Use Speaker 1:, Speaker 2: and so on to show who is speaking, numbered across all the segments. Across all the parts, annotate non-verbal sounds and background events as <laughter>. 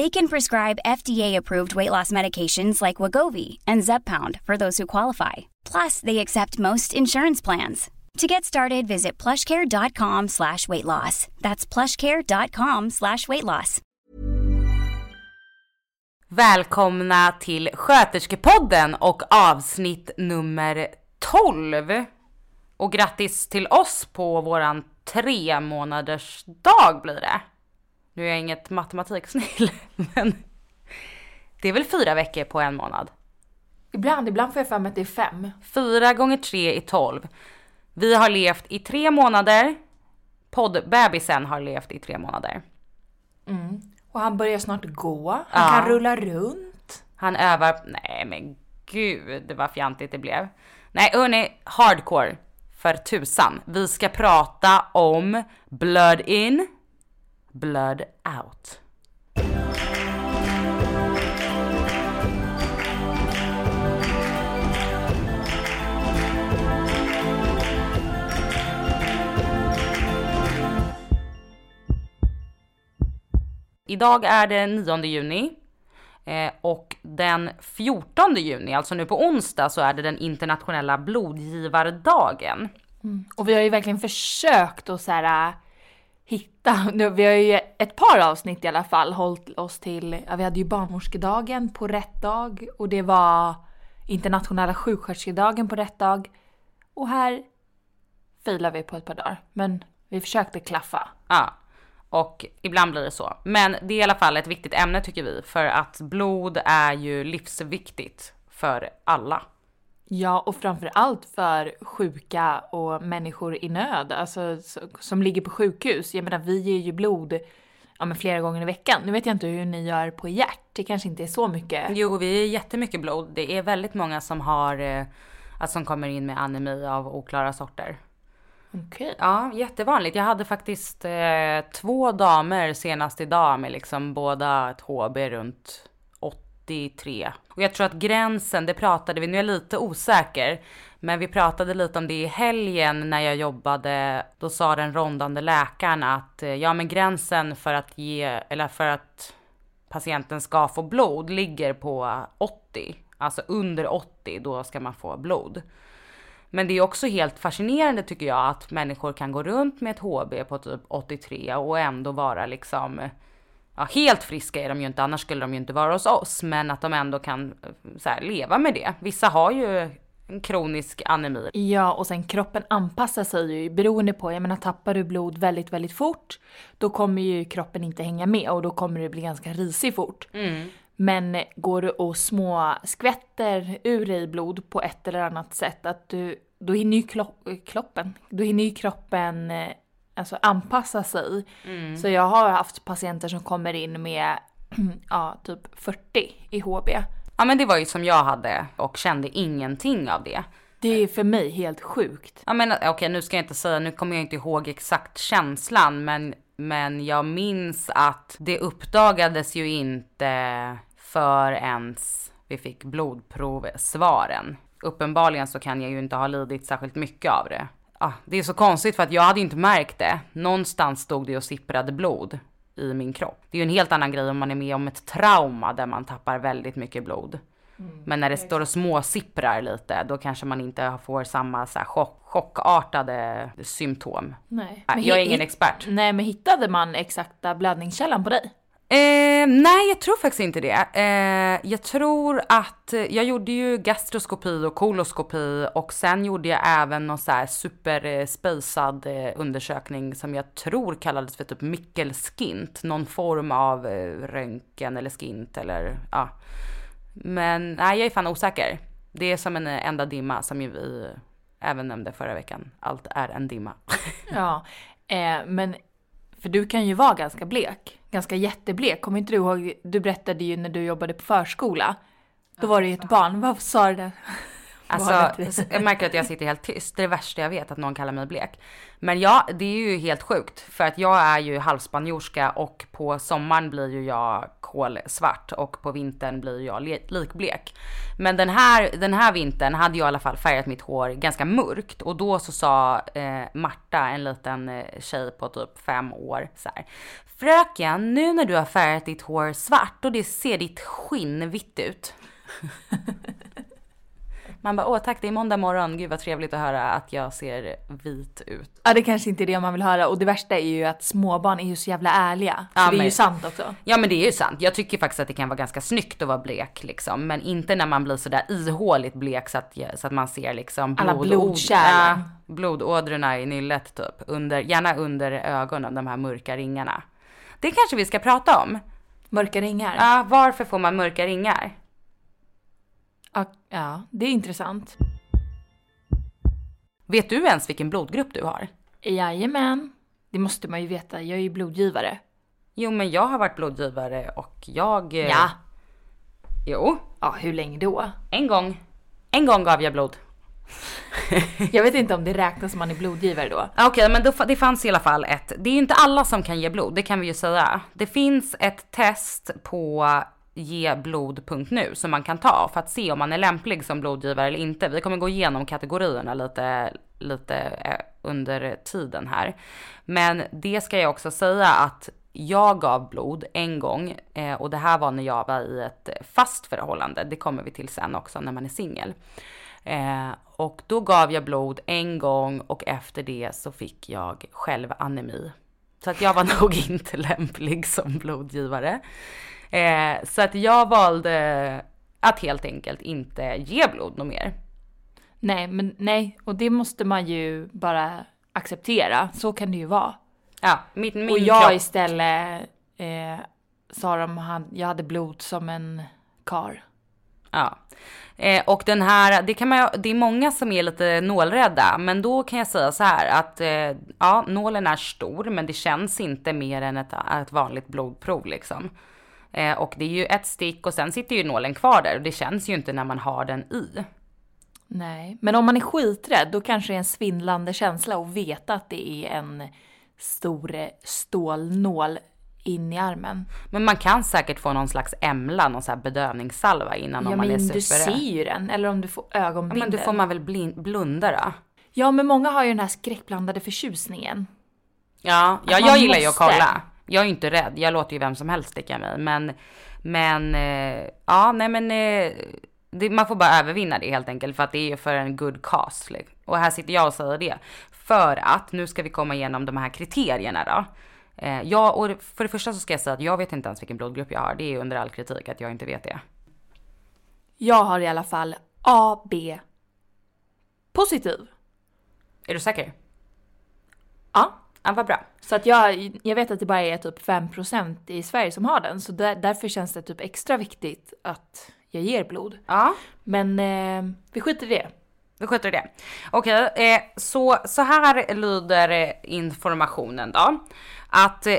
Speaker 1: They can prescribe FDA-approved weight loss medications like Wagovi and Zeppound for those who qualify. Plus, they accept most insurance plans. To get started, visit plushcare.com slash weight loss. That's plushcare.com slash weight loss.
Speaker 2: Välkomna till Sköterskepodden och avsnitt nummer 12. Och grattis till oss på våran tre månaders dag blir det. Nu är jag inget matematiksnill, <laughs> men det är väl fyra veckor på en månad?
Speaker 3: Ibland, ibland får jag för mig att det är fem.
Speaker 2: Fyra gånger tre är tolv. Vi har levt i tre månader. Poddbebisen har levt i tre månader.
Speaker 3: Mm. Och han börjar snart gå. Han
Speaker 2: Ja.
Speaker 3: kan rulla runt.
Speaker 2: Han övar, nej men gud vad fjantigt det blev. Nej hörni, hardcore. För tusan. Vi ska prata om blood in, blood out. Idag är det 9 juni eh, och den 14 juni, alltså nu på onsdag, så är det den internationella blodgivardagen. Mm.
Speaker 3: Och vi har ju verkligen försökt att så här, hitta, <laughs> nu, vi har ju ett par avsnitt i alla fall hållit oss till, ja, vi hade ju barnmorskedagen på rätt dag och det var internationella sjuksköterskedagen på rätt dag. Och här filar vi på ett par dagar, men vi försökte klaffa.
Speaker 2: Ja, och ibland blir det så. Men det är i alla fall ett viktigt ämne tycker vi, för att blod är ju livsviktigt för alla.
Speaker 3: Ja, och framför allt för sjuka och människor i nöd, alltså som ligger på sjukhus. Jag menar, vi ger ju blod ja, men flera gånger i veckan. Nu vet jag inte hur ni gör på hjärt, det kanske inte är så mycket.
Speaker 2: Jo, vi är jättemycket blod. Det är väldigt många som har, alltså som kommer in med anemi av oklara sorter.
Speaker 3: Okej.
Speaker 2: Ja, jättevanligt. Jag hade faktiskt eh, två damer senast idag med liksom båda ett HB runt 83. Och jag tror att gränsen, det pratade vi, nu är jag lite osäker, men vi pratade lite om det i helgen när jag jobbade. Då sa den rondande läkaren att eh, ja, men gränsen för att ge, eller för att patienten ska få blod ligger på 80. Alltså under 80, då ska man få blod. Men det är också helt fascinerande tycker jag att människor kan gå runt med ett HB på typ 83 och ändå vara liksom Ja, helt friska är de ju inte, annars skulle de ju inte vara hos oss. Men att de ändå kan eh, så här, leva med det. Vissa har ju en kronisk anemi.
Speaker 3: Ja, och sen kroppen anpassar sig ju beroende på, jag menar tappar du blod väldigt, väldigt fort, då kommer ju kroppen inte hänga med och då kommer det bli ganska risig fort. Men går du och små skvätter ur dig blod på ett eller annat sätt, att du, då hinner ju klo- kroppen, då hinner ju kroppen eh, alltså anpassa sig. Så jag har haft patienter som kommer in med <clears throat> ja, typ 40 i HB.
Speaker 2: Ja men det var ju som jag hade och kände ingenting av det.
Speaker 3: Det är för mig helt sjukt.
Speaker 2: Ja men okej nu ska jag inte säga, nu kommer jag inte ihåg exakt känslan men, men jag minns att det uppdagades ju inte förrän vi fick blodprovsvaren. Uppenbarligen så kan jag ju inte ha lidit särskilt mycket av det. Ah, det är så konstigt för att jag hade inte märkt det. Någonstans stod det och sipprade blod i min kropp. Det är ju en helt annan grej om man är med om ett trauma där man tappar väldigt mycket blod. Men när det står och småsipprar lite, då kanske man inte får samma så här chock, chockartade symptom.
Speaker 3: Nej.
Speaker 2: Jag är ingen expert.
Speaker 3: Nej men hittade man exakta blödningskällan på dig?
Speaker 2: Eh, nej, jag tror faktiskt inte det. Eh, jag tror att eh, jag gjorde ju gastroskopi och koloskopi och sen gjorde jag även någon så här superspejsad eh, eh, undersökning som jag tror kallades för typ Mickelskint, någon form av röntgen eller skint eller ja. Men nej, jag är fan osäker. Det är som en enda dimma som vi även nämnde förra veckan. Allt är en dimma. <laughs>
Speaker 3: ja, eh, men för du kan ju vara ganska blek. Ganska jätteblek. Kommer inte du ihåg? Du berättade ju när du jobbade på förskola. Då var det ju ett barn. Vad sa du där? <laughs>
Speaker 2: Alltså, jag märker att jag sitter helt tyst. Det är det värsta jag vet, att någon kallar mig blek. Men ja, det är ju helt sjukt. För att jag är ju halvspanjorska och på sommaren blir ju jag kolsvart och på vintern blir jag likblek. Men den här, den här vintern hade jag i alla fall färgat mitt hår ganska mörkt och då så sa eh, Marta, en liten eh, tjej på typ fem år så här. Fröken, nu när du har färgat ditt hår svart och det ser ditt skinn vitt ut. <laughs> Man bara, åh tack det är måndag morgon, gud vad trevligt att höra att jag ser vit ut.
Speaker 3: Ja det kanske inte är det man vill höra och det värsta är ju att småbarn är ju så jävla ärliga. Så ja, det är men, ju sant också.
Speaker 2: Ja men det är ju sant. Jag tycker faktiskt att det kan vara ganska snyggt att vara blek liksom. Men inte när man blir sådär ihåligt blek så att, så att man ser liksom
Speaker 3: blod, Alla blodkärl. Ja,
Speaker 2: blodådrorna i nyllet typ. Under, gärna under ögonen, de här mörka ringarna. Det kanske vi ska prata om.
Speaker 3: Mörka ringar?
Speaker 2: Ja, varför får man mörka ringar?
Speaker 3: Ja, det är intressant.
Speaker 2: Vet du ens vilken blodgrupp du har?
Speaker 3: Jajamän. Det måste man ju veta, jag är ju blodgivare.
Speaker 2: Jo, men jag har varit blodgivare och jag...
Speaker 3: Eh, ja.
Speaker 2: Jo.
Speaker 3: Ja, hur länge då?
Speaker 2: En gång. En gång gav jag blod
Speaker 3: jag vet inte om det räknas som man är blodgivare då.
Speaker 2: Ah, okej, okay, men då, det fanns i alla fall ett. Det är ju inte alla som kan ge blod, det kan vi ju säga. Det finns ett test på geblod.nu som man kan ta för att se om man är lämplig som blodgivare eller inte. Vi kommer gå igenom kategorierna lite, lite eh, under tiden här. Men det ska jag också säga att jag gav blod en gång eh, och det här var när jag var i ett fast förhållande. Det kommer vi till sen också när man är singel. Eh, och då gav jag blod en gång och efter det så fick jag själv anemi. Så att jag var <laughs> nog inte lämplig som blodgivare. Eh, så att jag valde att helt enkelt inte ge blod något mer.
Speaker 3: Nej, men nej, och det måste man ju bara acceptera. Så kan det ju vara.
Speaker 2: Ja, min, min
Speaker 3: Och jag kropp... istället eh, sa de, jag hade blod som en kar.
Speaker 2: Ja. Eh, och den här, det kan man det är många som är lite nålrädda, men då kan jag säga så här att eh, ja, nålen är stor, men det känns inte mer än ett, ett vanligt blodprov liksom. Eh, och det är ju ett stick och sen sitter ju nålen kvar där och det känns ju inte när man har den i.
Speaker 3: Nej, men om man är skiträdd då kanske det är en svindlande känsla att veta att det är en stor eh, stålnål in i armen.
Speaker 2: Men man kan säkert få någon slags emla, någon sån här bedövningssalva innan
Speaker 3: ja,
Speaker 2: om man är super.
Speaker 3: du ser ju den, eller om du får ögonbindel. Ja,
Speaker 2: men då får man väl blunda då?
Speaker 3: Ja, men många har ju den här skräckblandade förtjusningen.
Speaker 2: Ja, ja jag gillar måste. ju att kolla. Jag är ju inte rädd, jag låter ju vem som helst sticka mig. Men, men, eh, ja, nej men eh, det, man får bara övervinna det helt enkelt för att det är ju för en good cause. Liksom. Och här sitter jag och säger det. För att, nu ska vi komma igenom de här kriterierna då. Eh, ja, och för det första så ska jag säga att jag vet inte ens vilken blodgrupp jag har. Det är under all kritik att jag inte vet det.
Speaker 3: Jag har i alla fall AB positiv.
Speaker 2: Är du säker?
Speaker 3: Ja.
Speaker 2: Ja, vad bra.
Speaker 3: Så att jag, jag vet att det bara är typ 5% i Sverige som har den, så där, därför känns det typ extra viktigt att jag ger blod.
Speaker 2: Ja.
Speaker 3: Men eh, vi skiter i det.
Speaker 2: Vi skiter i det. Okej, okay, eh, så, så här lyder informationen då. Att eh,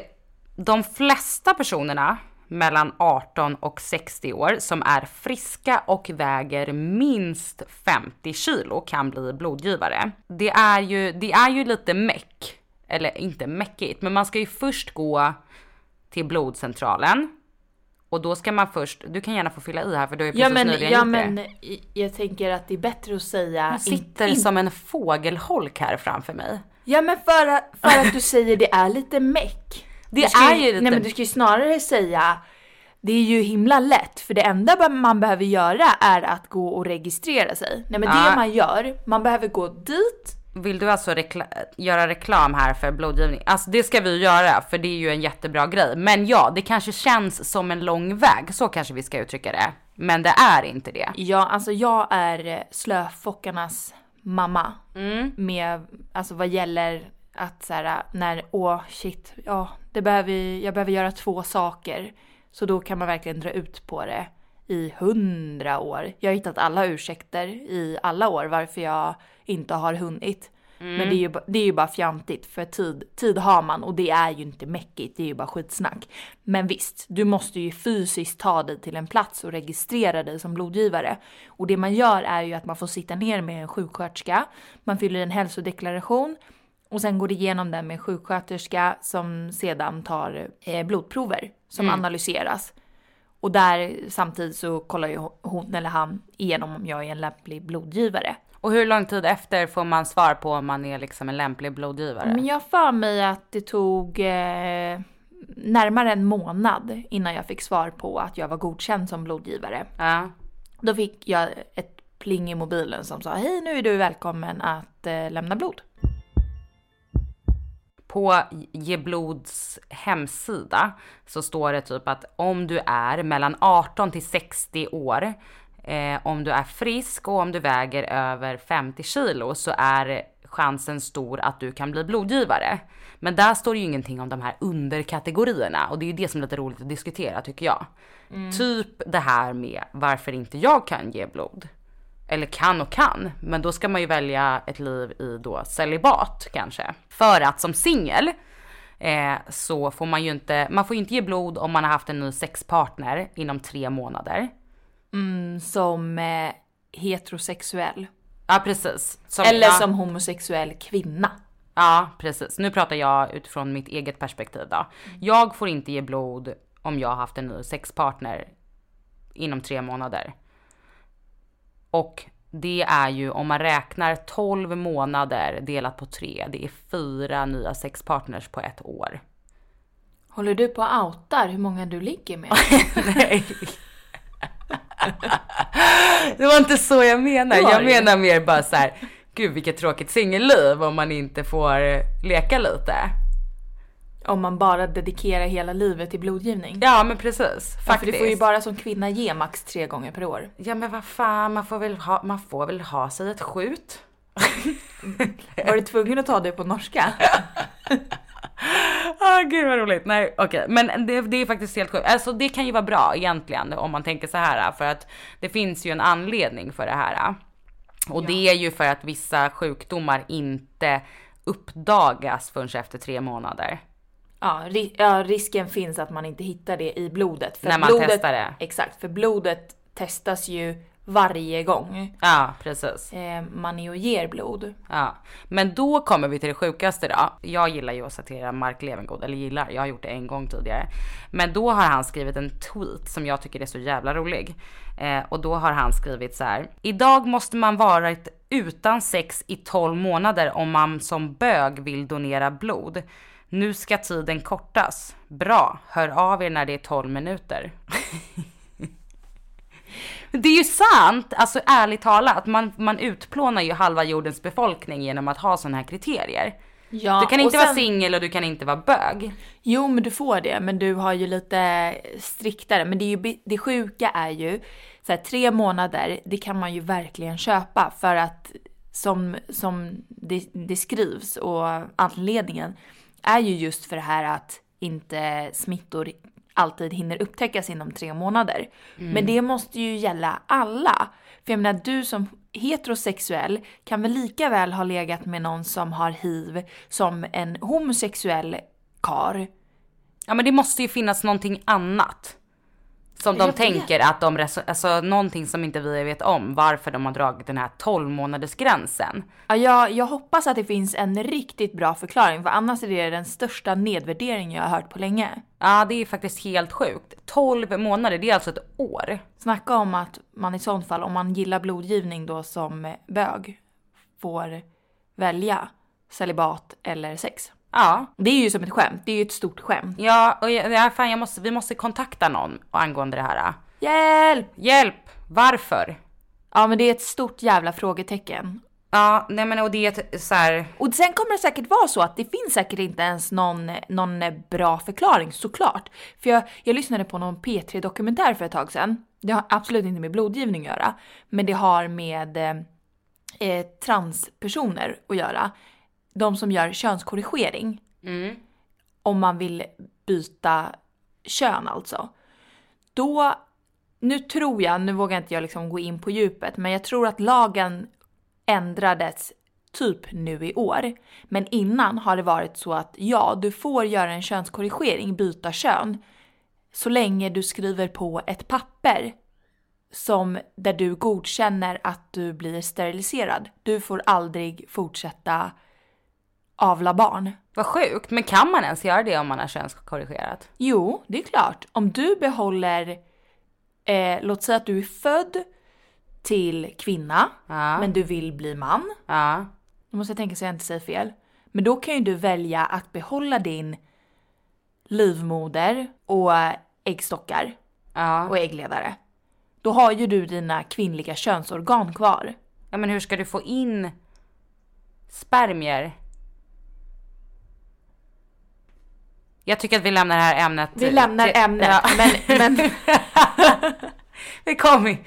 Speaker 2: de flesta personerna mellan 18 och 60 år som är friska och väger minst 50 kilo kan bli blodgivare. Det är ju, det är ju lite meck eller inte mäckigt, men man ska ju först gå till blodcentralen. Och då ska man först, du kan gärna få fylla i här för du har ju precis
Speaker 3: ja, men,
Speaker 2: nyligen
Speaker 3: ja,
Speaker 2: gjort
Speaker 3: men,
Speaker 2: det.
Speaker 3: Jag tänker att det är bättre att säga...
Speaker 2: Jag sitter in, som en fågelholk här framför mig.
Speaker 3: Ja men för, för att du <laughs> säger det är lite meck.
Speaker 2: Det är ju lite...
Speaker 3: Nej men du ska ju snarare säga det är ju himla lätt för det enda man behöver göra är att gå och registrera sig. Nej men ja. det man gör, man behöver gå dit
Speaker 2: Vill du alltså rekla göra reklam här för blodgivning? Alltså det ska vi göra för det är ju en jättebra grej. Men ja, det kanske känns som en lång väg. Så kanske vi ska uttrycka det. Men det är inte det.
Speaker 3: Ja, alltså jag är slöfockarnas mamma.
Speaker 2: Mm.
Speaker 3: Med, alltså vad gäller att så här, när, åh shit, ja, det behöver, jag behöver göra två saker. Så då kan man verkligen dra ut på det i hundra år. Jag har hittat alla ursäkter i alla år varför jag inte har hunnit. Men det är, ju, det är ju bara fjantigt för tid, tid har man och det är ju inte mäckigt, det är ju bara skitsnack. Men visst, du måste ju fysiskt ta dig till en plats och registrera dig som blodgivare. Och det man gör är ju att man får sitta ner med en sjuksköterska, man fyller en hälsodeklaration och sen går det igenom den med en sjuksköterska som sedan tar eh, blodprover som analyseras. Och där samtidigt så kollar ju hon eller han igenom om jag är en lämplig blodgivare.
Speaker 2: Och hur lång tid efter får man svar på om man är liksom en lämplig blodgivare?
Speaker 3: Men jag för mig att det tog eh, närmare en månad innan jag fick svar på att jag var godkänd som blodgivare.
Speaker 2: Ja.
Speaker 3: Då fick jag ett pling i mobilen som sa hej nu är du välkommen att eh, lämna blod.
Speaker 2: På Geblods hemsida så står det typ att om du är mellan 18 till 60 år, eh, om du är frisk och om du väger över 50 kilo så är chansen stor att du kan bli blodgivare. Men där står ju ingenting om de här underkategorierna och det är ju det som är lite roligt att diskutera tycker jag. Typ det här med varför inte jag kan ge blod. Eller kan och kan, men då ska man ju välja ett liv i då celibat kanske. För att som singel eh, så får man ju inte, man får ju inte ge blod om man har haft en ny sexpartner inom tre månader.
Speaker 3: Som eh, heterosexuell.
Speaker 2: Ja precis. Som,
Speaker 3: Eller
Speaker 2: ja,
Speaker 3: som homosexuell kvinna.
Speaker 2: Ja precis. Nu pratar jag utifrån mitt eget perspektiv då. Jag får inte ge blod om jag har haft en ny sexpartner inom tre månader. Och det är ju om man räknar 12 månader delat på tre, det är fyra nya sexpartners på ett år.
Speaker 3: Håller du på och outar hur många du ligger med? <laughs> <laughs>
Speaker 2: Nej. <laughs> Det var inte så jag menar. Jag menar mer bara så här. Gud vilket tråkigt singelliv om man inte får leka lite.
Speaker 3: Om man bara dedikerar hela livet till blodgivning.
Speaker 2: Ja men precis.
Speaker 3: Ja, för
Speaker 2: Faktiskt.
Speaker 3: du får ju bara som kvinna ge max tre gånger per år.
Speaker 2: Ja men vad fan, man får väl ha, man får väl ha sig ett skjut. <laughs>
Speaker 3: Var du tvungen att ta det på norska? <laughs>
Speaker 2: Ah gud vad roligt. Nej okej, men det, det är faktiskt helt sjukt. Alltså det kan ju vara bra egentligen om man tänker så här för att det finns ju en anledning för det här. Och det är ju för att vissa sjukdomar inte uppdagas förrän efter tre månader.
Speaker 3: Ja, ri- ja, risken finns att man inte hittar det i blodet.
Speaker 2: När man
Speaker 3: blodet,
Speaker 2: testar det.
Speaker 3: Exakt, för blodet testas ju varje gång
Speaker 2: Ja precis.
Speaker 3: eh, man är och ger blod.
Speaker 2: Ja, men då kommer vi till det sjukaste då. Jag gillar ju att citera Mark Levengood, eller gillar, jag har gjort det en gång tidigare. Men då har han skrivit en tweet som jag tycker är så jävla rolig. Eh, och då har han skrivit så här. Idag måste man varit utan sex i 12 månader om man som bög vill donera blod. Nu ska tiden kortas. Bra, hör av er när det är 12 minuter. <laughs> Det är ju sant, alltså ärligt talat, man, man utplånar ju halva jordens befolkning genom att ha sådana här kriterier.
Speaker 3: Ja,
Speaker 2: Du kan inte vara
Speaker 3: sen-
Speaker 2: singel och du kan inte vara bög.
Speaker 3: Jo, men du får det, men du har ju lite striktare. Men det, är ju, det sjuka är ju, så här, tre månader, det kan man ju verkligen köpa för att som, som det, det skrivs och anledningen är ju just för det här att inte smittor alltid hinner upptäckas inom tre månader. Men det måste ju gälla alla. För jag menar, du som heterosexuell kan väl lika väl ha legat med någon som har hiv som en homosexuell kar.
Speaker 2: Ja men det måste ju finnas någonting annat. Som de tänker att de, alltså någonting som inte vi vet om, varför de har dragit den här 12 månaders gränsen.
Speaker 3: Ja, jag, jag hoppas att det finns en riktigt bra förklaring för annars är det den största nedvärdering jag har hört på länge.
Speaker 2: Ja det är faktiskt helt sjukt. 12 månader, det är alltså ett år.
Speaker 3: Snacka om att man i sånt fall, om man gillar blodgivning då som bög, får välja celibat eller sex.
Speaker 2: Ja,
Speaker 3: Det är ju som ett skämt, det är ju ett stort skämt.
Speaker 2: ja, och jag, ja, fan, jag måste, vi måste kontakta någon angående det här.
Speaker 3: Hjälp!
Speaker 2: Hjälp! Varför?
Speaker 3: Ja men det är ett stort jävla frågetecken.
Speaker 2: Ja, nej men och det är ett så här,
Speaker 3: Och sen kommer det säkert vara så att det finns säkert inte ens någon, någon bra förklaring såklart. För jag, jag lyssnade på någon P3 dokumentär för ett tag sedan. Det har absolut inte med blodgivning att göra, men det har med eh, eh, transpersoner att göra. De som gör könskorrigering.
Speaker 2: mm,
Speaker 3: Om man vill byta kön alltså. Då, nu tror jag, nu vågar inte jag liksom gå in på djupet, men jag tror att lagen ändrades typ nu i år. Men innan har det varit så att ja, du får göra en könskorrigering, byta kön, så länge du skriver på ett papper som där du godkänner att du blir steriliserad. Du får aldrig fortsätta avla barn.
Speaker 2: vad sjukt. Men kan man ens göra det om man har könskorrigerat?
Speaker 3: Jo, det är klart. Om du behåller, eh, låt säga att du är född till kvinna,
Speaker 2: Ja.
Speaker 3: men du vill bli man.
Speaker 2: Ja.
Speaker 3: Nu måste jag tänka så jag inte säger fel. Men då kan ju du välja att behålla din livmoder och äggstockar
Speaker 2: Ja.
Speaker 3: och äggledare. Då har ju du dina kvinnliga könsorgan kvar.
Speaker 2: ja, men hur ska du få in spermier? Jag tycker att vi lämnar det här ämnet.
Speaker 3: Vi lämnar
Speaker 2: till-
Speaker 3: ämnet,
Speaker 2: Ja.
Speaker 3: men, men <laughs>
Speaker 2: Vi kommer.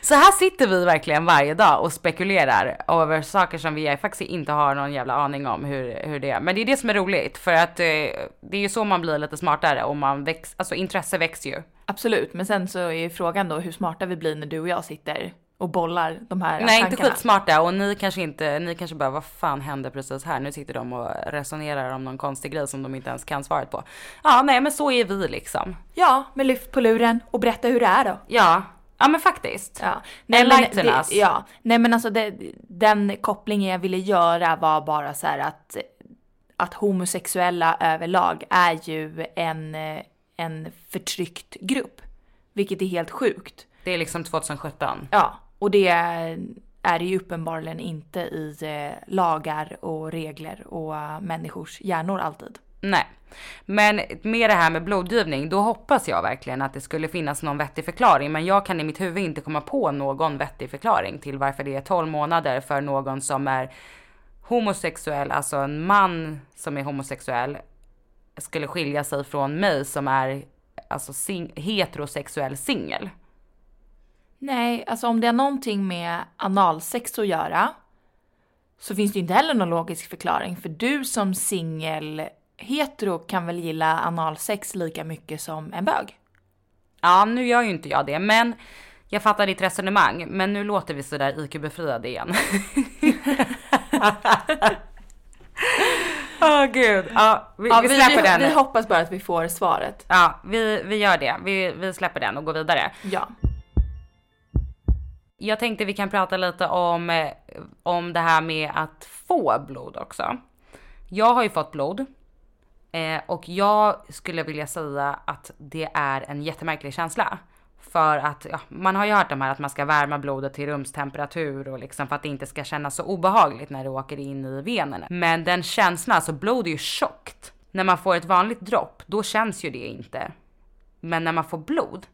Speaker 2: Så här sitter vi verkligen varje dag och spekulerar över saker som vi faktiskt inte har någon jävla aning om hur, hur det är. Men det är det som är roligt för att eh, det är ju så man blir lite smartare och man växer, alltså intresse växer ju.
Speaker 3: absolut. Men sen så är ju frågan då hur smarta vi blir när du och jag sitter och bollar de här
Speaker 2: Nej, inte
Speaker 3: tankarna.
Speaker 2: skitsmarta och ni kanske inte, ni kanske bara vad fan hände precis här? Nu sitter de och resonerar om någon konstig grej som de inte ens kan svaret på. Ja, nej, men så är vi liksom.
Speaker 3: Ja, men lyft på luren och berätta hur det är då.
Speaker 2: Ja, ja men faktiskt.
Speaker 3: Ja.
Speaker 2: Enlighten
Speaker 3: det,
Speaker 2: us.
Speaker 3: Ja, nej men alltså det, den kopplingen jag ville göra var bara så här att, att homosexuella överlag är ju en, en förtryckt grupp. Vilket är helt sjukt.
Speaker 2: Det är liksom 2017.
Speaker 3: Ja, och det är det ju uppenbarligen inte i eh, lagar och regler och eh, människors hjärnor alltid.
Speaker 2: Nej. Men med det här med blodgivning, då hoppas jag verkligen att det skulle finnas någon vettig förklaring. Men jag kan i mitt huvud inte komma på någon vettig förklaring till varför det är 12 månader för någon som är homosexuell, alltså en man som är homosexuell, skulle skilja sig från mig som är alltså sing- heterosexuell singel.
Speaker 3: Nej, alltså om det har någonting med analsex att göra så finns det ju inte heller någon logisk förklaring. För du som singel hetero kan väl gilla analsex lika mycket som en bög?
Speaker 2: Ja, nu gör ju inte jag det, men jag fattar ditt resonemang. Men nu låter vi sådär IQ-befriade igen. <laughs> Åh gud. Ja, vi,
Speaker 3: Ja,
Speaker 2: vi släpper den.
Speaker 3: Vi hoppas bara att vi får svaret.
Speaker 2: Ja, vi, vi gör det. Vi, vi släpper den och går vidare.
Speaker 3: Ja.
Speaker 2: Jag tänkte vi kan prata lite om, eh, om det här med att få blod också. Jag har ju fått blod. Eh, och jag skulle vilja säga att det är en jättemärklig känsla. För att ja, man har ju hört de här att man ska värma blodet till rumstemperatur och liksom för att det inte ska kännas så obehagligt när det åker in i venerna. Men den känslan, alltså blod är ju tjockt. När man får ett vanligt dropp, då känns ju det inte. Men när man får blod,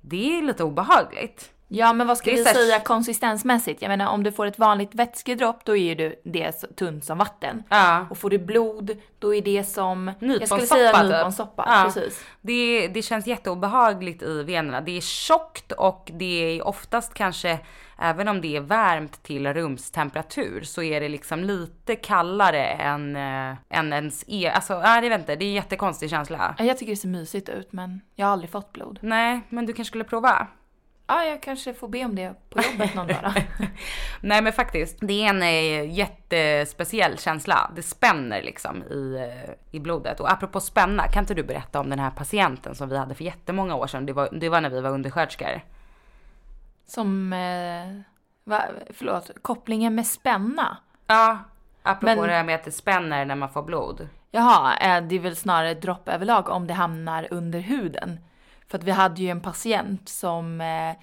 Speaker 2: det är lite obehagligt.
Speaker 3: Ja, men vad ska vi säga konsistensmässigt? Jag menar om du får ett vanligt vätskedropp då är du det tunt som vatten.
Speaker 2: Ja.
Speaker 3: Och får du blod då är det som,
Speaker 2: Nyponsoppa,
Speaker 3: säga
Speaker 2: typ.
Speaker 3: nyponsoppa.
Speaker 2: Ja.
Speaker 3: Precis.
Speaker 2: Det, det känns jätteobehagligt i venerna. Det är tjockt och det är oftast kanske, även om det är varmt till rumstemperatur, så är det liksom lite kallare än, äh, än ens e... Alltså, nej, jag vet inte. Det är en jättekonstig känsla.
Speaker 3: Ja, Jag tycker det ser mysigt ut men jag har aldrig fått blod.
Speaker 2: Nej, men du kanske skulle prova?
Speaker 3: Ja, jag kanske får be om det på jobbet någon dag. <laughs>
Speaker 2: Nej men faktiskt, det är en eh, jättespeciell känsla. Det spänner liksom i, eh, i blodet. Och apropå spänna, kan inte du berätta om den här patienten som vi hade för jättemånga år sedan? Det var, det var när vi var undersköterskor.
Speaker 3: Som, eh, va, förlåt, kopplingen med spänna.
Speaker 2: Ja, apropå
Speaker 3: Men-
Speaker 2: det här med att det spänner när man får blod.
Speaker 3: Jaha, eh, det är väl snarare dropp överlag om det hamnar under huden. För att vi hade ju en patient som eh,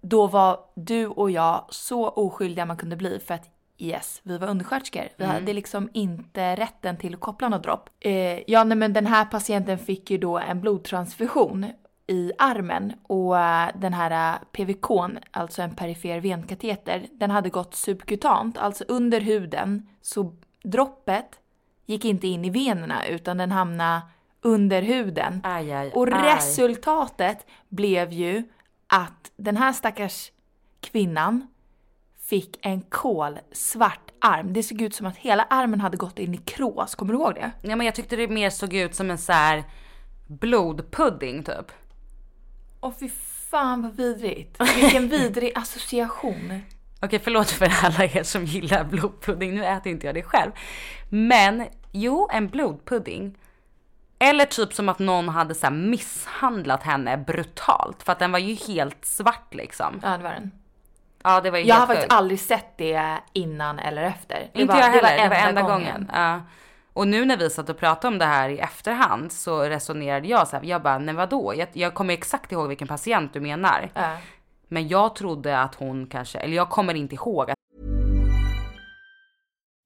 Speaker 3: då var du och jag så oskyldiga man kunde bli för att yes, vi var undersköterskor. Vi hade liksom inte rätten till att koppla något dropp. Eh, ja, nej, men den här patienten fick ju då en blodtransfusion i armen och eh, den här PVK, alltså en perifer venkateter, den hade gått subkutant, alltså under huden. Så droppet gick inte in i venerna utan den hamnade under huden.
Speaker 2: Aj, aj,
Speaker 3: och
Speaker 2: aj.
Speaker 3: resultatet blev ju att den här stackars kvinnan fick en kolsvart arm. Det såg ut som att hela armen hade gått in i krås, kommer du ihåg det?
Speaker 2: Ja men jag tyckte det mer såg ut som en så här blodpudding typ.
Speaker 3: Åh fy fan vad vidrigt. Vilken vidrig <laughs> association.
Speaker 2: Okej förlåt för alla er som gillar blodpudding, nu äter inte jag det själv. Men jo, en blodpudding. Eller typ som att någon hade så misshandlat henne brutalt för att den var ju helt svart liksom.
Speaker 3: Ja det var den.
Speaker 2: Ja det var ju
Speaker 3: Jag har faktiskt aldrig sett det innan eller efter. Det
Speaker 2: Inte
Speaker 3: var,
Speaker 2: jag heller,
Speaker 3: det var enda,
Speaker 2: gången.
Speaker 3: gången.
Speaker 2: Ja. Och nu när vi satt och pratade om det här i efterhand så resonerade jag så här, jag bara, nej vadå? Jag, jag kommer exakt ihåg vilken patient du menar.
Speaker 3: Ja.
Speaker 2: Men jag trodde att hon kanske, eller jag kommer inte ihåg att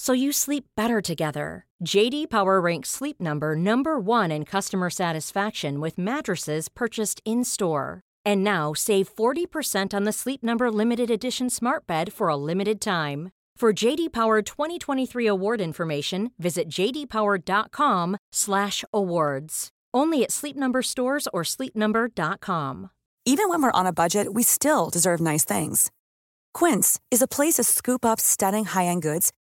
Speaker 4: so you sleep better together. JD Power ranks Sleep Number number 1 in customer satisfaction with mattresses purchased in-store. And now save 40% on the Sleep Number limited edition Smart Bed for a limited time. For JD Power 2023 award information, visit jdpower.com/awards. Only at Sleep Number stores or sleepnumber.com.
Speaker 5: Even when we're on a budget, we still deserve nice things. Quince is a place to scoop up stunning high-end goods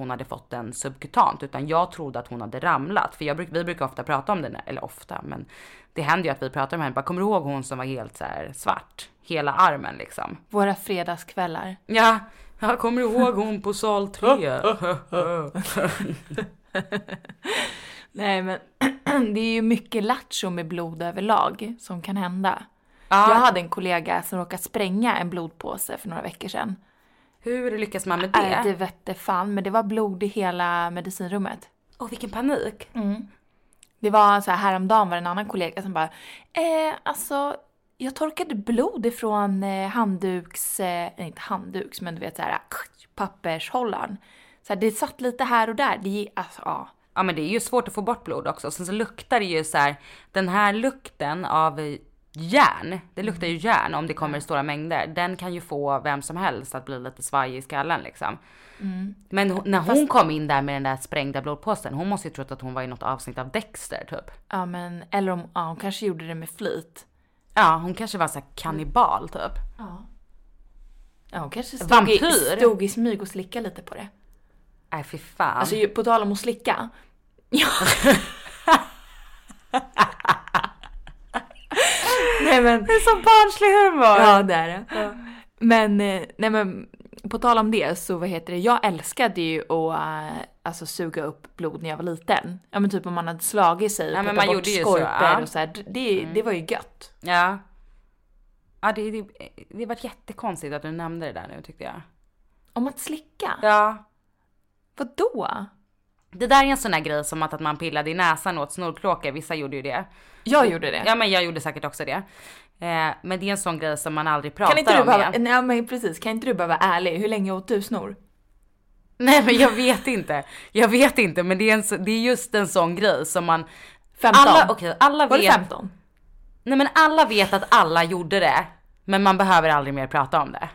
Speaker 2: Hon hade fått den subkutant utan jag trodde att hon hade ramlat. För jag, vi brukar ofta prata om det, eller ofta, men det händer ju att vi pratar om henne. Bara, kommer du ihåg hon som var helt så svart? Hela armen liksom.
Speaker 3: Våra fredagskvällar.
Speaker 2: Ja, jag kommer ihåg hon på sal 3? <laughs>
Speaker 3: Nej men <clears throat> det är ju mycket lattjo med blod överlag som kan hända.
Speaker 2: Ja.
Speaker 3: Jag hade en kollega som råkade spränga en blodpåse för några veckor sedan.
Speaker 2: Hur lyckas man med
Speaker 3: Nej,
Speaker 2: det?
Speaker 3: det vette fan, men det var blod i hela medicinrummet.
Speaker 2: Åh vilken panik.
Speaker 3: Det var så här häromdagen var det en annan kollega som bara, eh, alltså jag torkade blod ifrån eh, handduks, eh, nej, inte handduks, men du vet så här pappershållaren. Så här, det satt lite här och där. Det alltså ja.
Speaker 2: Ja men det är ju svårt att få bort blod också. Sen så luktar det ju så här, den här lukten av järn, det luktar ju järn om det kommer i stora mängder. Den kan ju få vem som helst att bli lite svajig i skallen liksom. Men hon, när hon kom in där med den där sprängda blodpåsen, hon måste ju trott att hon var i något avsnitt av Dexter typ.
Speaker 3: Ja men, eller om, ja hon kanske gjorde det med flit.
Speaker 2: Ja, hon kanske var så här kannibal typ.
Speaker 3: Ja hon kanske stod, i,
Speaker 2: Vampyr?
Speaker 3: stod i smyg och slickade lite på det.
Speaker 2: Nej fy fan.
Speaker 3: Alltså på tal om att slicka. Ja. <laughs> <laughs> <laughs> nej men.
Speaker 2: det är så barnslig humor.
Speaker 3: Ja det är det. Men, eh, nej men på tal om det så vad heter det, jag älskade ju att äh, alltså suga upp blod när jag var liten. Ja men typ om man hade slagit sig och
Speaker 2: Ja, man
Speaker 3: bort skorpor
Speaker 2: ja. Mm.
Speaker 3: och så här. Det, det var ju gött.
Speaker 2: Ja. Ja det, det, det var jättekonstigt att du nämnde det där nu tyckte jag.
Speaker 3: Om att slicka?
Speaker 2: Ja.
Speaker 3: Vadå?
Speaker 2: Det där är en sån här grej som att, att man pillade i näsan åt snorkråkor, vissa gjorde ju det.
Speaker 3: Jag gjorde det.
Speaker 2: Ja men jag gjorde säkert också det. Eh, men det är en sån grej som man aldrig pratar
Speaker 3: kan inte du
Speaker 2: om
Speaker 3: bara,
Speaker 2: igen.
Speaker 3: nej men precis, kan inte du bara vara ärlig? Hur länge åt du snor?
Speaker 2: Nej men jag vet inte. Jag vet inte men det är, en, det är just en sån grej som man...
Speaker 3: 15?
Speaker 2: Alla, okej, alla
Speaker 3: Var
Speaker 2: vet...
Speaker 3: det 15?
Speaker 2: Nej men alla vet att alla gjorde det. Men man behöver aldrig mer prata om det.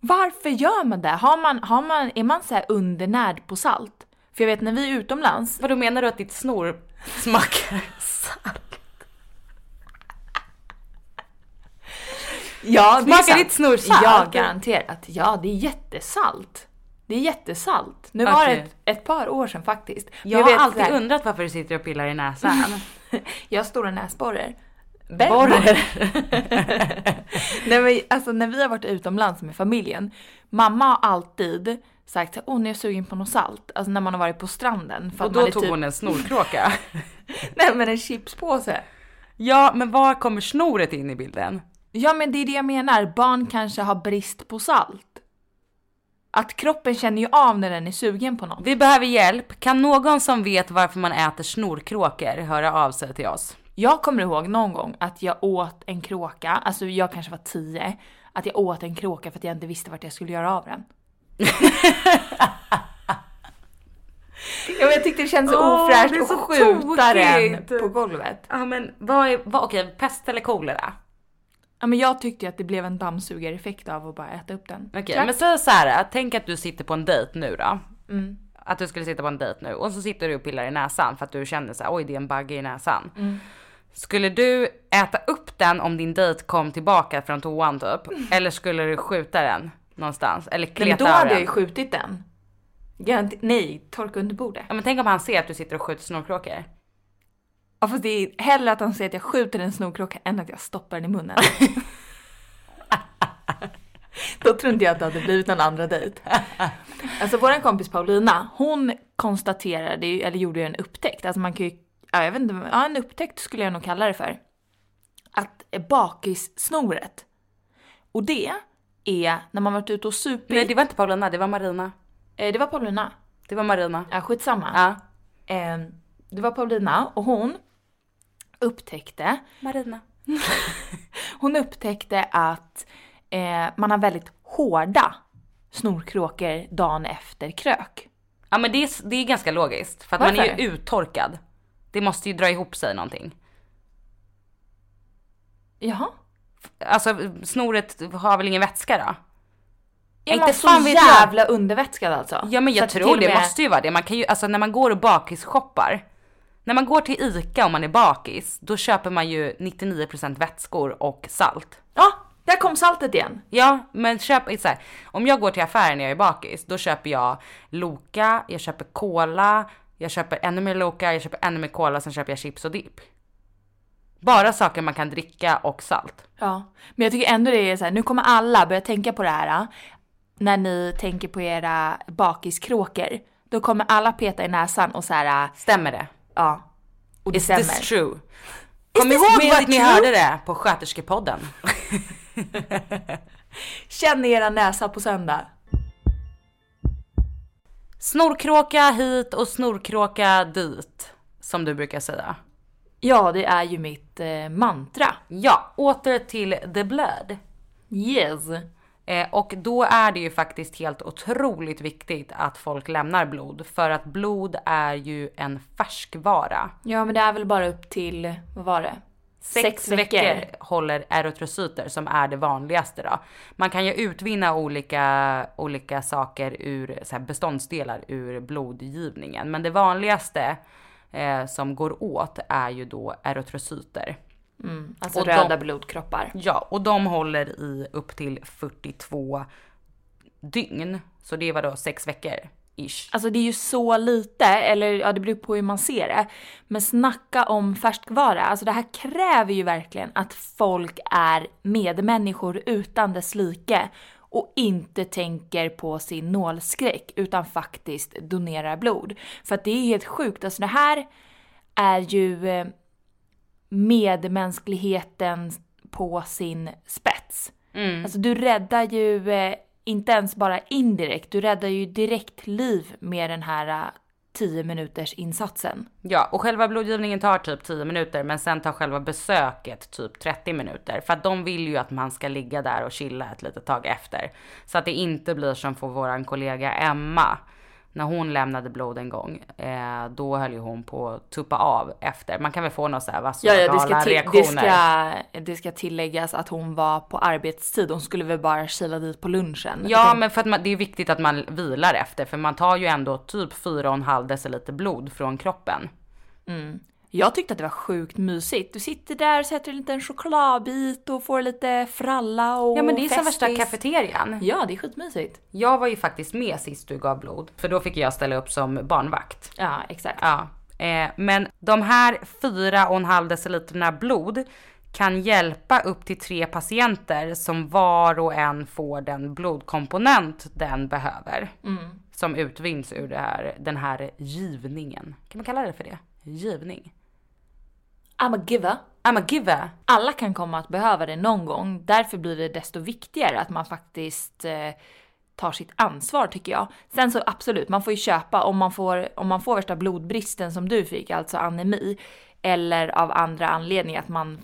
Speaker 3: Varför gör man det? Har man, har man, är man så här undernärd på salt? För jag vet när vi är utomlands,
Speaker 2: Vadå menar du att ditt snor smakar salt?
Speaker 3: Ja,
Speaker 2: är sant. ditt snor salt?
Speaker 3: Ja, garanterat. Ja, det är jättesalt. Det är jättesalt. Nu var det ett, ett par år sedan faktiskt. Men
Speaker 2: Jag har alltid
Speaker 3: här,
Speaker 2: undrat varför du sitter och pillar i näsan. <laughs>
Speaker 3: Jag har stora näsborrar.
Speaker 2: Borrar. <laughs>
Speaker 3: Nej men alltså när vi har varit utomlands med familjen, mamma har alltid sagt åh nu är jag sugen på något salt. Alltså när man har varit på stranden.
Speaker 2: Och då tog
Speaker 3: typ,
Speaker 2: hon en snorkråka. <laughs>
Speaker 3: Nej men en chipspåse.
Speaker 2: Ja, men var kommer snoret in i bilden?
Speaker 3: Ja men det är det jag menar, barn kanske har brist på salt. Att kroppen känner ju av när den är sugen på något.
Speaker 2: Vi behöver hjälp. Kan någon som vet varför man äter snorkråkor höra av sig till oss?
Speaker 3: Jag kommer ihåg någon gång att jag åt en kråka, alltså jag kanske var tio, att jag åt en kråka för att jag inte visste vart jag skulle göra av den. Ja, men jag tyckte det kändes så
Speaker 2: Åh,
Speaker 3: ofräscht att skjuta den på golvet.
Speaker 2: Ja men vad är, vad, okej, pest eller kolera?
Speaker 3: Ja, men jag tyckte att det blev en dammsugareffekt av att bara äta upp den.
Speaker 2: Okej,
Speaker 3: Klart.
Speaker 2: men säg så här. tänk att du sitter på en dejt nu då.
Speaker 3: Mm.
Speaker 2: Att du skulle sitta på en dejt nu och så sitter du och pillar i näsan för att du känner så här, oj det är en bagge i näsan.
Speaker 3: Mm.
Speaker 2: Skulle du äta upp den om din dejt kom tillbaka från toan typ? <laughs> Eller skulle du skjuta den någonstans? Eller
Speaker 3: Nej, men
Speaker 2: kleta
Speaker 3: då hade jag ju skjutit den. Garanti- Nej, torka under bordet.
Speaker 2: Ja men tänk om han ser att du sitter och skjuter snorkråkor.
Speaker 3: Ja, fast det är hellre att han säger att jag skjuter en snorkråka än att jag stoppar den i munnen. <laughs> Då tror inte jag att det hade blivit någon andra dejt. Alltså vår kompis Paulina, hon konstaterade ju, eller gjorde ju en upptäckt, alltså man kan ju, ja, jag vet inte, ja, en upptäckt skulle jag nog kalla det för. Att bakissnoret, och det är när man varit ute och supit.
Speaker 2: Nej det var inte Paulina, det var Marina.
Speaker 3: Eh, det var Paulina.
Speaker 2: Det var Marina.
Speaker 3: Ja, skitsamma.
Speaker 2: Ja.
Speaker 3: Eh, det var Paulina och hon upptäckte
Speaker 2: Marina. <laughs>
Speaker 3: Hon upptäckte att eh, man har väldigt hårda snorkråkor dagen efter krök.
Speaker 2: Ja men det är, det är ganska logiskt för att man är
Speaker 3: Varför?
Speaker 2: ju uttorkad. Det måste ju dra ihop sig någonting.
Speaker 3: Jaha?
Speaker 2: Alltså snoret har väl ingen vätska då?
Speaker 3: Är
Speaker 2: Inte
Speaker 3: man så
Speaker 2: jag.
Speaker 3: jävla undervätskad alltså?
Speaker 2: Ja men
Speaker 3: Så
Speaker 2: jag
Speaker 3: att
Speaker 2: tror det
Speaker 3: med-
Speaker 2: måste ju vara det. Man kan ju, alltså när man går och bakisshoppar. När man går till ICA och man är bakis, då köper man ju 99% vätskor och salt.
Speaker 3: Ja, där kom saltet igen.
Speaker 2: Ja, men köp så här, om jag går till affären när jag är bakis, då köper jag Loka, jag köper cola, jag köper ännu mer Loka, jag köper ännu mer cola, sen köper jag chips och dipp. Bara saker man kan dricka och salt.
Speaker 3: Ja, men jag tycker ändå det är så här, nu kommer alla börja tänka på det här. När ni tänker på era bakiskråkor. Då kommer alla peta i näsan och så här,
Speaker 2: Stämmer det?
Speaker 3: ja. Och det
Speaker 2: Is
Speaker 3: stämmer.
Speaker 2: this true? Kom ihåg
Speaker 3: really
Speaker 2: att ni
Speaker 3: true?
Speaker 2: hörde det på Sköterskepodden. <laughs>
Speaker 3: Känn era näsa på söndag.
Speaker 2: Snorkråka hit och snorkråka dit, som du brukar säga.
Speaker 3: Ja, det är ju mitt eh, mantra.
Speaker 2: Ja, åter till the blood.
Speaker 3: Yes.
Speaker 2: Eh, och då är det ju faktiskt helt otroligt viktigt att folk lämnar blod. För att blod är ju en färskvara.
Speaker 3: Ja, men det är väl bara upp till, vad var det?
Speaker 2: Sex, veckor. håller erytrocyter som är det vanligaste då. Man kan ju utvinna olika, olika saker ur så här beståndsdelar ur blodgivningen. Men det vanligaste eh, som går åt är ju då erytrocyter.
Speaker 3: Alltså
Speaker 2: Och
Speaker 3: röda
Speaker 2: de-
Speaker 3: blodkroppar.
Speaker 2: Ja, och de håller i upp till 42 dygn. Så det var då sex veckor ish.
Speaker 3: Alltså det är ju så lite, eller ja det beror på hur man ser det. Men snacka om färskvara, alltså det här kräver ju verkligen att folk är medmänniskor utan dess like. Och inte tänker på sin nålskräck utan faktiskt donerar blod. För att det är helt sjukt, alltså det här är ju eh, medmänskligheten på sin spets. Alltså du räddar ju eh, inte ens bara indirekt, du räddar ju direkt liv med den här eh, 10 minuters insatsen.
Speaker 2: Ja, och själva blodgivningen tar typ 10 minuter, men sen tar själva besöket typ 30 minuter. För att de vill ju att man ska ligga där och chilla ett litet tag efter. Så att det inte blir som för våran kollega Emma när hon lämnade blod en gång, eh, då höll ju hon på att tuppa av efter. Man kan väl få några så här
Speaker 3: Ja, ja det,
Speaker 2: vasogala
Speaker 3: ska det, ska, det ska tilläggas att hon var på arbetstid. Hon skulle väl bara kila dit på lunchen.
Speaker 2: Ja,
Speaker 3: tänkte-
Speaker 2: men för att man, det är viktigt att man vilar efter, för man tar ju ändå typ 4,5 deciliter blod från kroppen.
Speaker 3: Jag tyckte att det var sjukt mysigt. Du sitter där och sätter en liten chokladbit och får lite fralla och
Speaker 2: Ja, men det är som värsta kafeterian.
Speaker 3: Ja, det är skitmysigt.
Speaker 2: Jag var ju faktiskt med sist du gav blod, för då fick jag ställa upp som barnvakt.
Speaker 3: Ja, exakt.
Speaker 2: Ja, eh, men de här 4,5 deciliterna blod kan hjälpa upp till tre patienter som var och en får den blodkomponent den behöver. Som utvinns ur här, den här givningen. Kan man kalla det för det? Givning.
Speaker 3: I'm a giver.
Speaker 2: I'm a giver.
Speaker 3: Alla kan komma att behöva det någon gång. Därför blir det desto viktigare att man faktiskt eh, tar sitt ansvar tycker jag. Sen så absolut, man får ju köpa om man får, om man får värsta blodbristen som du fick, alltså anemi, eller av andra anledningar att man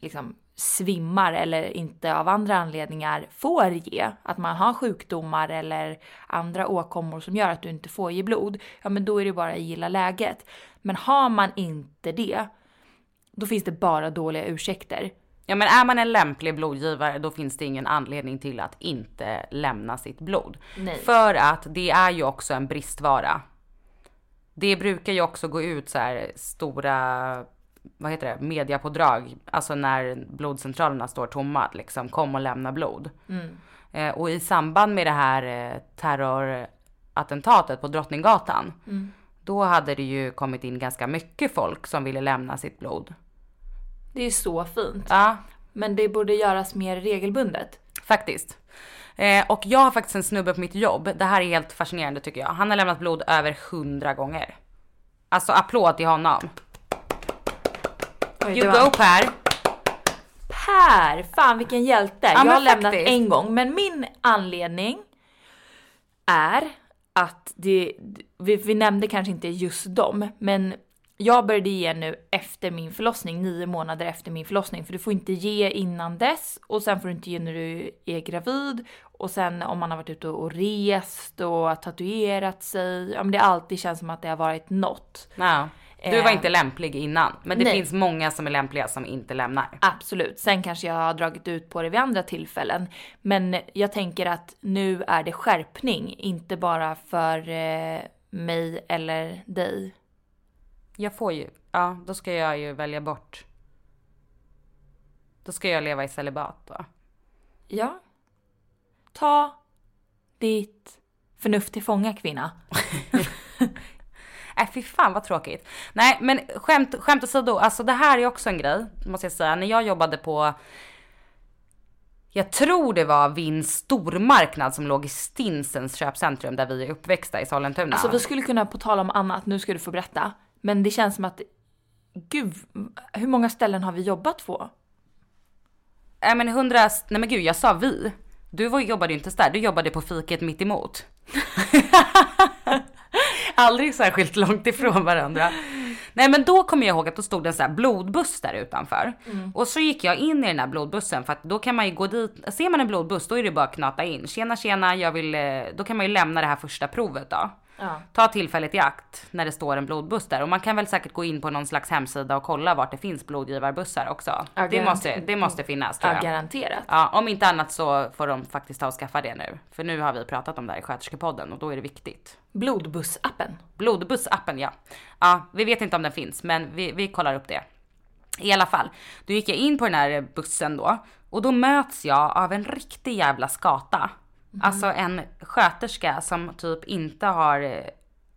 Speaker 3: liksom svimmar eller inte av andra anledningar får ge, att man har sjukdomar eller andra åkommor som gör att du inte får ge blod, ja men då är det bara att gilla läget. Men har man inte det, då finns det bara dåliga ursäkter.
Speaker 2: Ja men är man en lämplig blodgivare då finns det ingen anledning till att inte lämna sitt blod.
Speaker 3: Nej.
Speaker 2: För att det är ju också en bristvara. Det brukar ju också gå ut så här stora, vad heter det, mediapådrag. Alltså när blodcentralerna står tomma, liksom kom och lämna blod. Eh, och i samband med det här eh, terrorattentatet på Drottninggatan. Då hade det ju kommit in ganska mycket folk som ville lämna sitt blod.
Speaker 3: Det är så fint.
Speaker 2: Ja,
Speaker 3: Men det borde göras mer regelbundet.
Speaker 2: Faktiskt. Eh, och jag har faktiskt en snubbe på mitt jobb. Det här är helt fascinerande tycker jag. Han har lämnat blod över hundra gånger. Alltså applåd till honom.
Speaker 3: Oj,
Speaker 2: You go Per.
Speaker 3: Per! Fan vilken hjälte! jag
Speaker 2: men
Speaker 3: har lämnat
Speaker 2: faktiskt.
Speaker 3: en gång, men min anledning är att det, vi, vi nämnde kanske inte just dem, men jag började ge nu efter min förlossning, nio månader efter min förlossning, för du får inte ge innan dess och sen får du inte ge när du är gravid och sen om man har varit ute och rest och tatuerat sig, ja men det alltid känns som att det har varit något.
Speaker 2: Ja. Du var
Speaker 3: Eh.
Speaker 2: inte lämplig innan, men det
Speaker 3: Nej.
Speaker 2: finns många som är lämpliga som inte lämnar.
Speaker 3: Absolut. Sen kanske jag har dragit ut på det vid andra tillfällen. Men jag tänker att nu är det skärpning, inte bara för eh, mig eller dig.
Speaker 2: Jag får ju, ja då ska jag ju välja bort. Då ska jag leva i celibat då.
Speaker 3: Ja. Ta ditt förnuft till fånga kvinna.
Speaker 2: Nej <laughs> fy fan vad tråkigt. Nej men skämt, skämt åsido, alltså det här är också en grej måste jag säga. När jag jobbade på, jag tror det var en stormarknad som låg i Stinsens köpcentrum där vi är uppväxta i Sollentuna.
Speaker 3: Alltså vi skulle kunna, på tal om annat, nu ska du få berätta. Men det känns som att, gud, hur många ställen har vi jobbat på?
Speaker 2: Nej men hundra, nej men gud jag sa vi. Du var, jobbade ju inte där, du jobbade på fiket mitt emot. <laughs> Aldrig särskilt långt ifrån varandra. Nej men då kommer jag ihåg att då stod det en sån här blodbuss där utanför. Och så gick jag in i den här blodbussen för att då kan man ju gå dit, ser man en blodbuss då är det bara att knata in. Tjena tjena, jag vill, eh, då kan man ju lämna det här första provet då.
Speaker 3: Ja.
Speaker 2: Ta tillfället i akt när det står en blodbuss där. Och man kan väl säkert gå in på någon slags hemsida och kolla vart det finns blodgivarbussar också.
Speaker 3: Ja,
Speaker 2: det, måste, det måste finnas tror
Speaker 3: Ja, garanterat.
Speaker 2: Ja, om inte annat så får de faktiskt ta och skaffa det nu. För nu har vi pratat om det här i sköterskepodden och då är det viktigt.
Speaker 3: Blodbussappen.
Speaker 2: Blodbussappen ja. Ja, vi vet inte om den finns men vi, vi kollar upp det. I alla fall, då gick jag in på den här bussen då och då möts jag av en riktig jävla skata. Alltså en sköterska som typ inte har,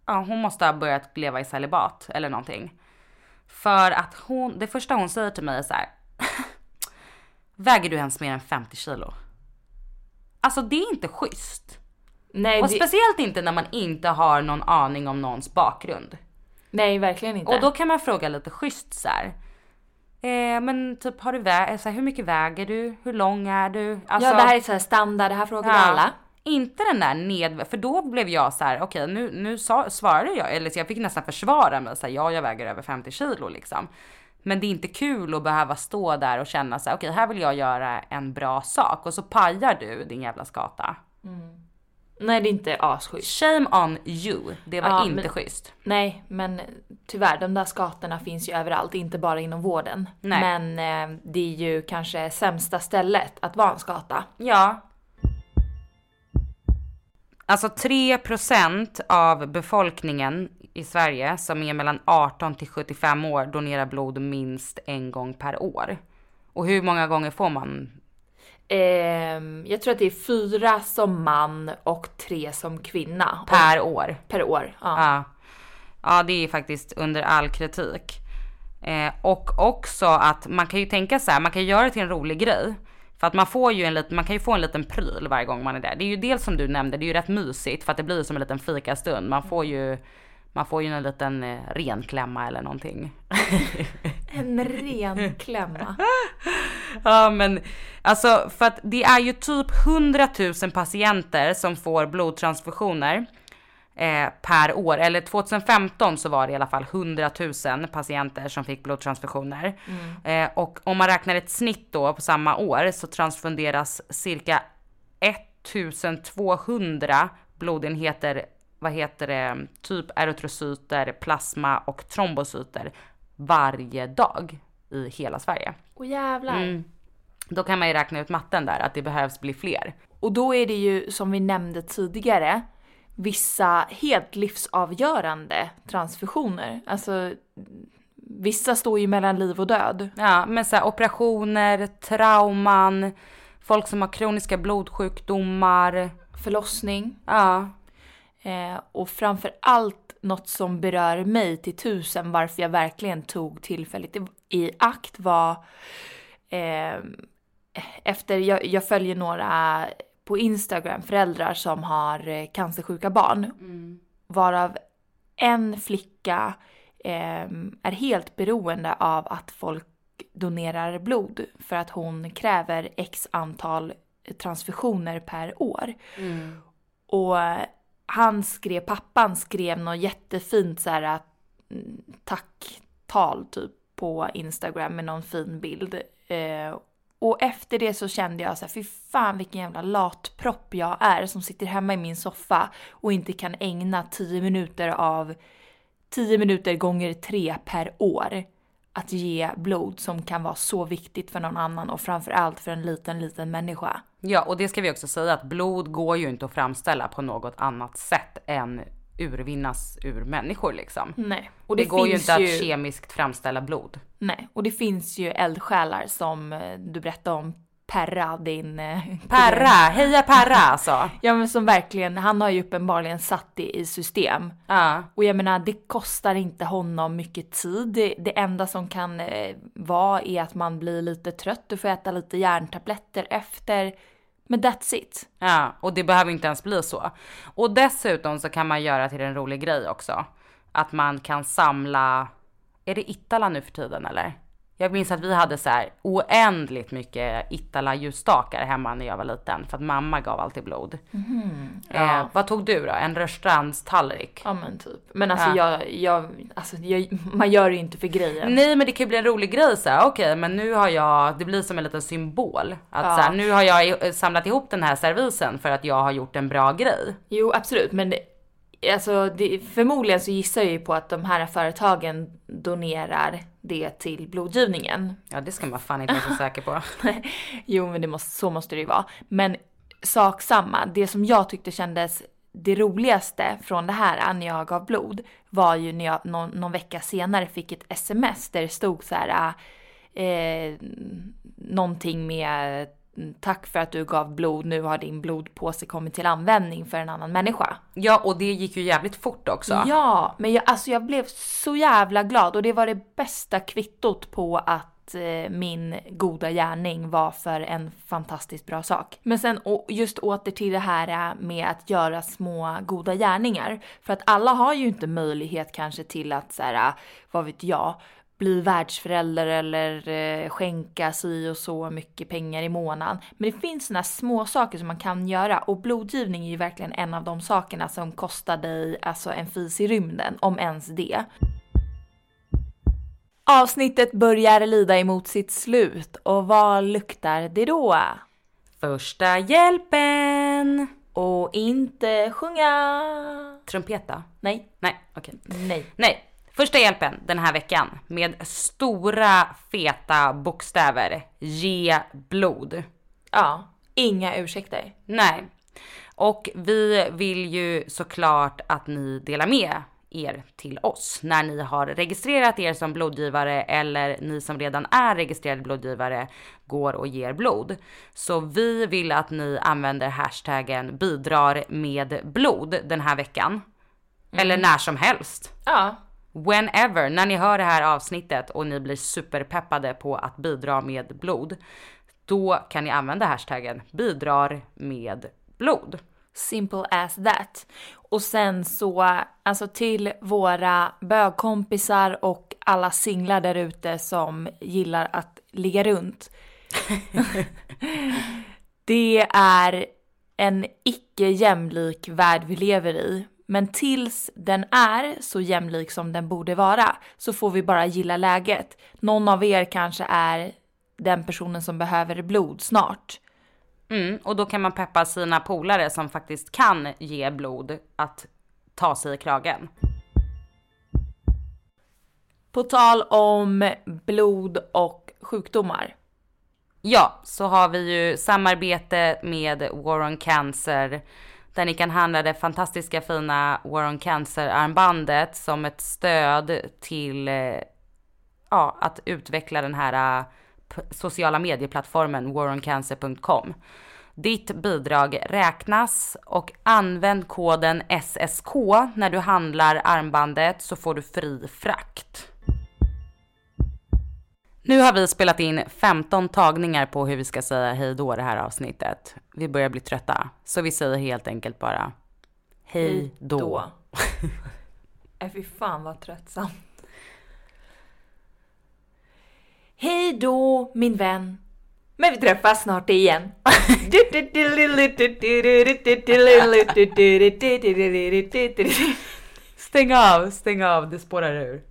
Speaker 2: ja hon måste ha börjat leva i celibat eller någonting. För att hon, det första hon säger till mig är så här. <laughs> Väger du ens mer än 50 kilo? Alltså det är inte schysst.
Speaker 3: Nej,
Speaker 2: Och
Speaker 3: det,
Speaker 2: speciellt inte när man inte har någon aning om någons bakgrund.
Speaker 3: nej, verkligen inte.
Speaker 2: Och då kan man fråga lite schysst så här. Eh, men typ har du vä- så här, hur mycket väger du? Hur lång är du? Alltså,
Speaker 3: ja, det här är så här standard, det här frågar
Speaker 2: ja,
Speaker 3: alla.
Speaker 2: Inte den där ned, för då blev jag så här, okej nu, nu sa, svarade jag, eller så jag fick nästan försvara mig, så här, ja jag väger över 50 kilo liksom. Men det är inte kul att behöva stå där och känna så här, okej här vill jag göra en bra sak och så pajar du din jävla skata.
Speaker 3: Nej det är inte asschysst.
Speaker 2: Shame on you. Det var
Speaker 3: Ja,
Speaker 2: inte
Speaker 3: men-
Speaker 2: schysst.
Speaker 3: Nej men tyvärr de där skatorna finns ju överallt, inte bara inom vården.
Speaker 2: Nej.
Speaker 3: Men eh, det är ju kanske sämsta stället att vara en skata.
Speaker 2: Ja. Alltså 3% av befolkningen i Sverige som är mellan 18 till 75 år donerar blod minst en gång per år. Och hur många gånger får man?
Speaker 3: Ehm, jag tror att det är fyra som man och tre som kvinna.
Speaker 2: Per år.
Speaker 3: Per år. Ja.
Speaker 2: Ja. ja, det är faktiskt under all kritik. Eh, och också att man kan ju tänka så här, man kan göra det till en rolig grej. För att man får ju en liten, man kan ju få en liten pryl varje gång man är där. Det är ju dels som du nämnde, det är ju rätt mysigt för att det blir som en liten fikastund. Man får ju, man får ju en liten eh, renklämma eller någonting. <laughs>
Speaker 3: En ren klämma. <laughs>
Speaker 2: Ja men alltså för att det är ju typ 100 000 patienter som får blodtransfusioner eh, per år. Eller 2015 så var det i alla fall 100 000 patienter som fick blodtransfusioner. Eh, och om man räknar ett snitt då på samma år så transfunderas cirka 1200 blodenheter, vad heter det, typ erytrocyter, plasma och trombocyter varje dag i hela Sverige.
Speaker 3: Åh jävlar.
Speaker 2: Mm. Då kan man ju räkna ut matten där, att det behövs bli fler.
Speaker 3: Och då är det ju som vi nämnde tidigare vissa helt livsavgörande transfusioner. Alltså vissa står ju mellan liv och död.
Speaker 2: Ja, men så här, operationer, trauman, folk som har kroniska blodsjukdomar.
Speaker 3: Förlossning.
Speaker 2: Ja,
Speaker 3: Eh, och framför allt något som berör mig till tusen varför jag verkligen tog tillfället i, akt var eh, efter, jag, jag följer några på Instagram föräldrar som har eh, cancersjuka barn. Varav en flicka eh, är helt beroende av att folk donerar blod för att hon kräver x antal transfusioner per år. Och han skrev, pappan skrev något jättefint så här mm, tacktal typ på Instagram med någon fin bild. Eh, och efter det så kände jag så här, fy fan vilken jävla latpropp jag är som sitter hemma i min soffa och inte kan ägna 10 minuter av 10 minuter gånger 3 per år att ge blod som kan vara så viktigt för någon annan och framförallt för en liten, liten människa.
Speaker 2: ja, och det ska vi också säga att blod går ju inte att framställa på något annat sätt än urvinnas ur människor liksom.
Speaker 3: Nej. Och
Speaker 2: det,
Speaker 3: det,
Speaker 2: går ju inte
Speaker 3: ju...
Speaker 2: att kemiskt framställa blod.
Speaker 3: Nej, och det finns ju eldsjälar som eh, du berättade om Perra, din... eh, <laughs>
Speaker 2: Perra, heja Perra alltså! <laughs>
Speaker 3: Ja men som verkligen, han har ju uppenbarligen satt det i system.
Speaker 2: Ja,
Speaker 3: Och jag menar, det kostar inte honom mycket tid. Det, det enda som kan eh, vara är att man blir lite trött och får äta lite järntabletter efter. Men that's it.
Speaker 2: ja, och det behöver inte ens bli så. Och dessutom så kan man göra till en rolig grej också. Att man kan samla, är det Ittala nu för tiden eller? Jag minns att vi hade så här oändligt mycket Ittala ljusstakar hemma när jag var liten för att mamma gav alltid blod. eh, vad tog du då? En rörstrandstallrik?
Speaker 3: Ja men typ. Men alltså
Speaker 2: Ja.
Speaker 3: jag, jag, alltså jag, man gör det ju inte för grejen.
Speaker 2: Nej men det kan ju bli en rolig grej så okej men nu har jag, det blir som en liten symbol. Att
Speaker 3: Ja.
Speaker 2: så här, nu har jag i- samlat ihop den här servisen för att jag har gjort en bra grej.
Speaker 3: Jo absolut men det, alltså det, förmodligen så gissar jag ju på att de här företagen donerar det till blodgivningen.
Speaker 2: Ja det ska man fan inte vara så säker på. <laughs>
Speaker 3: Jo men det måste, så måste det ju vara. Men sak samma, det som jag tyckte kändes det roligaste från det här när jag gav blod var ju när jag någon, någon vecka senare fick ett sms där det stod så här eh, någonting med tack för att du gav blod, nu har din blodpåse kommit till användning för en annan människa.
Speaker 2: Ja och det gick ju jävligt fort också.
Speaker 3: Ja, men jag, alltså jag blev så jävla glad och det var det bästa kvittot på att eh, min goda gärning var för en fantastiskt bra sak. Men sen just åter till det här eh, med att göra små goda gärningar. För att alla har ju inte möjlighet kanske till att så här, eh, vad vet jag, bli världsförälder eller eh, skänka si och så mycket pengar i månaden. Men det finns såna små saker som man kan göra och blodgivning är ju verkligen en av de sakerna som kostar dig alltså en fis i rymden, om ens det. Avsnittet börjar lida emot sitt slut och vad luktar det då?
Speaker 2: Första hjälpen!
Speaker 3: Och inte sjunga.
Speaker 2: Trumpeta?
Speaker 3: Nej.
Speaker 2: Nej, okej.
Speaker 3: Nej.
Speaker 2: Nej. Första hjälpen den här veckan med stora feta bokstäver. Ge blod.
Speaker 3: Ja, inga ursäkter.
Speaker 2: Nej. Och vi vill ju såklart att ni delar med er till oss när ni har registrerat er som blodgivare eller ni som redan är registrerade blodgivare går och ger blod. Så vi vill att ni använder hashtaggen bidrar med blod den här veckan. Eller när som helst.
Speaker 3: Ja.
Speaker 2: Whenever, när ni hör det här avsnittet och ni blir superpeppade på att bidra med blod, då kan ni använda hashtaggen bidrar med blod.
Speaker 3: Simple as that. Och sen så, alltså till våra bögkompisar och alla singlar där ute som gillar att ligga runt. <laughs> det är en icke jämlik värld vi lever i. Men tills den är så jämlik som den borde vara så får vi bara gilla läget. Någon av er kanske är den personen som behöver blod snart.
Speaker 2: Mm, och då kan man peppa sina polare som faktiskt kan ge blod att ta sig i kragen.
Speaker 3: På tal om blod och sjukdomar.
Speaker 2: Ja, så har vi ju samarbete med War on Cancer där ni kan handla det fantastiska fina War on Cancer-armbandet som ett stöd till eh, ja, att utveckla den här eh, sociala medieplattformen waroncancer.com. Ditt bidrag räknas och använd koden SSK när du handlar armbandet så får du fri frakt. Nu har vi spelat in 15 tagningar på hur vi ska säga hej då det här avsnittet. Vi börjar bli trötta, så vi säger helt enkelt bara hej då. <laughs>
Speaker 3: Äh, fy fan vad tröttsamt. Hej då min vän. Men vi träffas snart igen. <laughs> <laughs>
Speaker 2: Stäng av, stäng av, det spårar ur.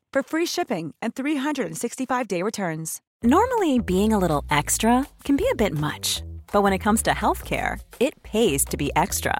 Speaker 5: for free shipping and 365-day returns.
Speaker 6: Normally, being a little extra can be a bit much, but when it comes to healthcare, it pays to be extra.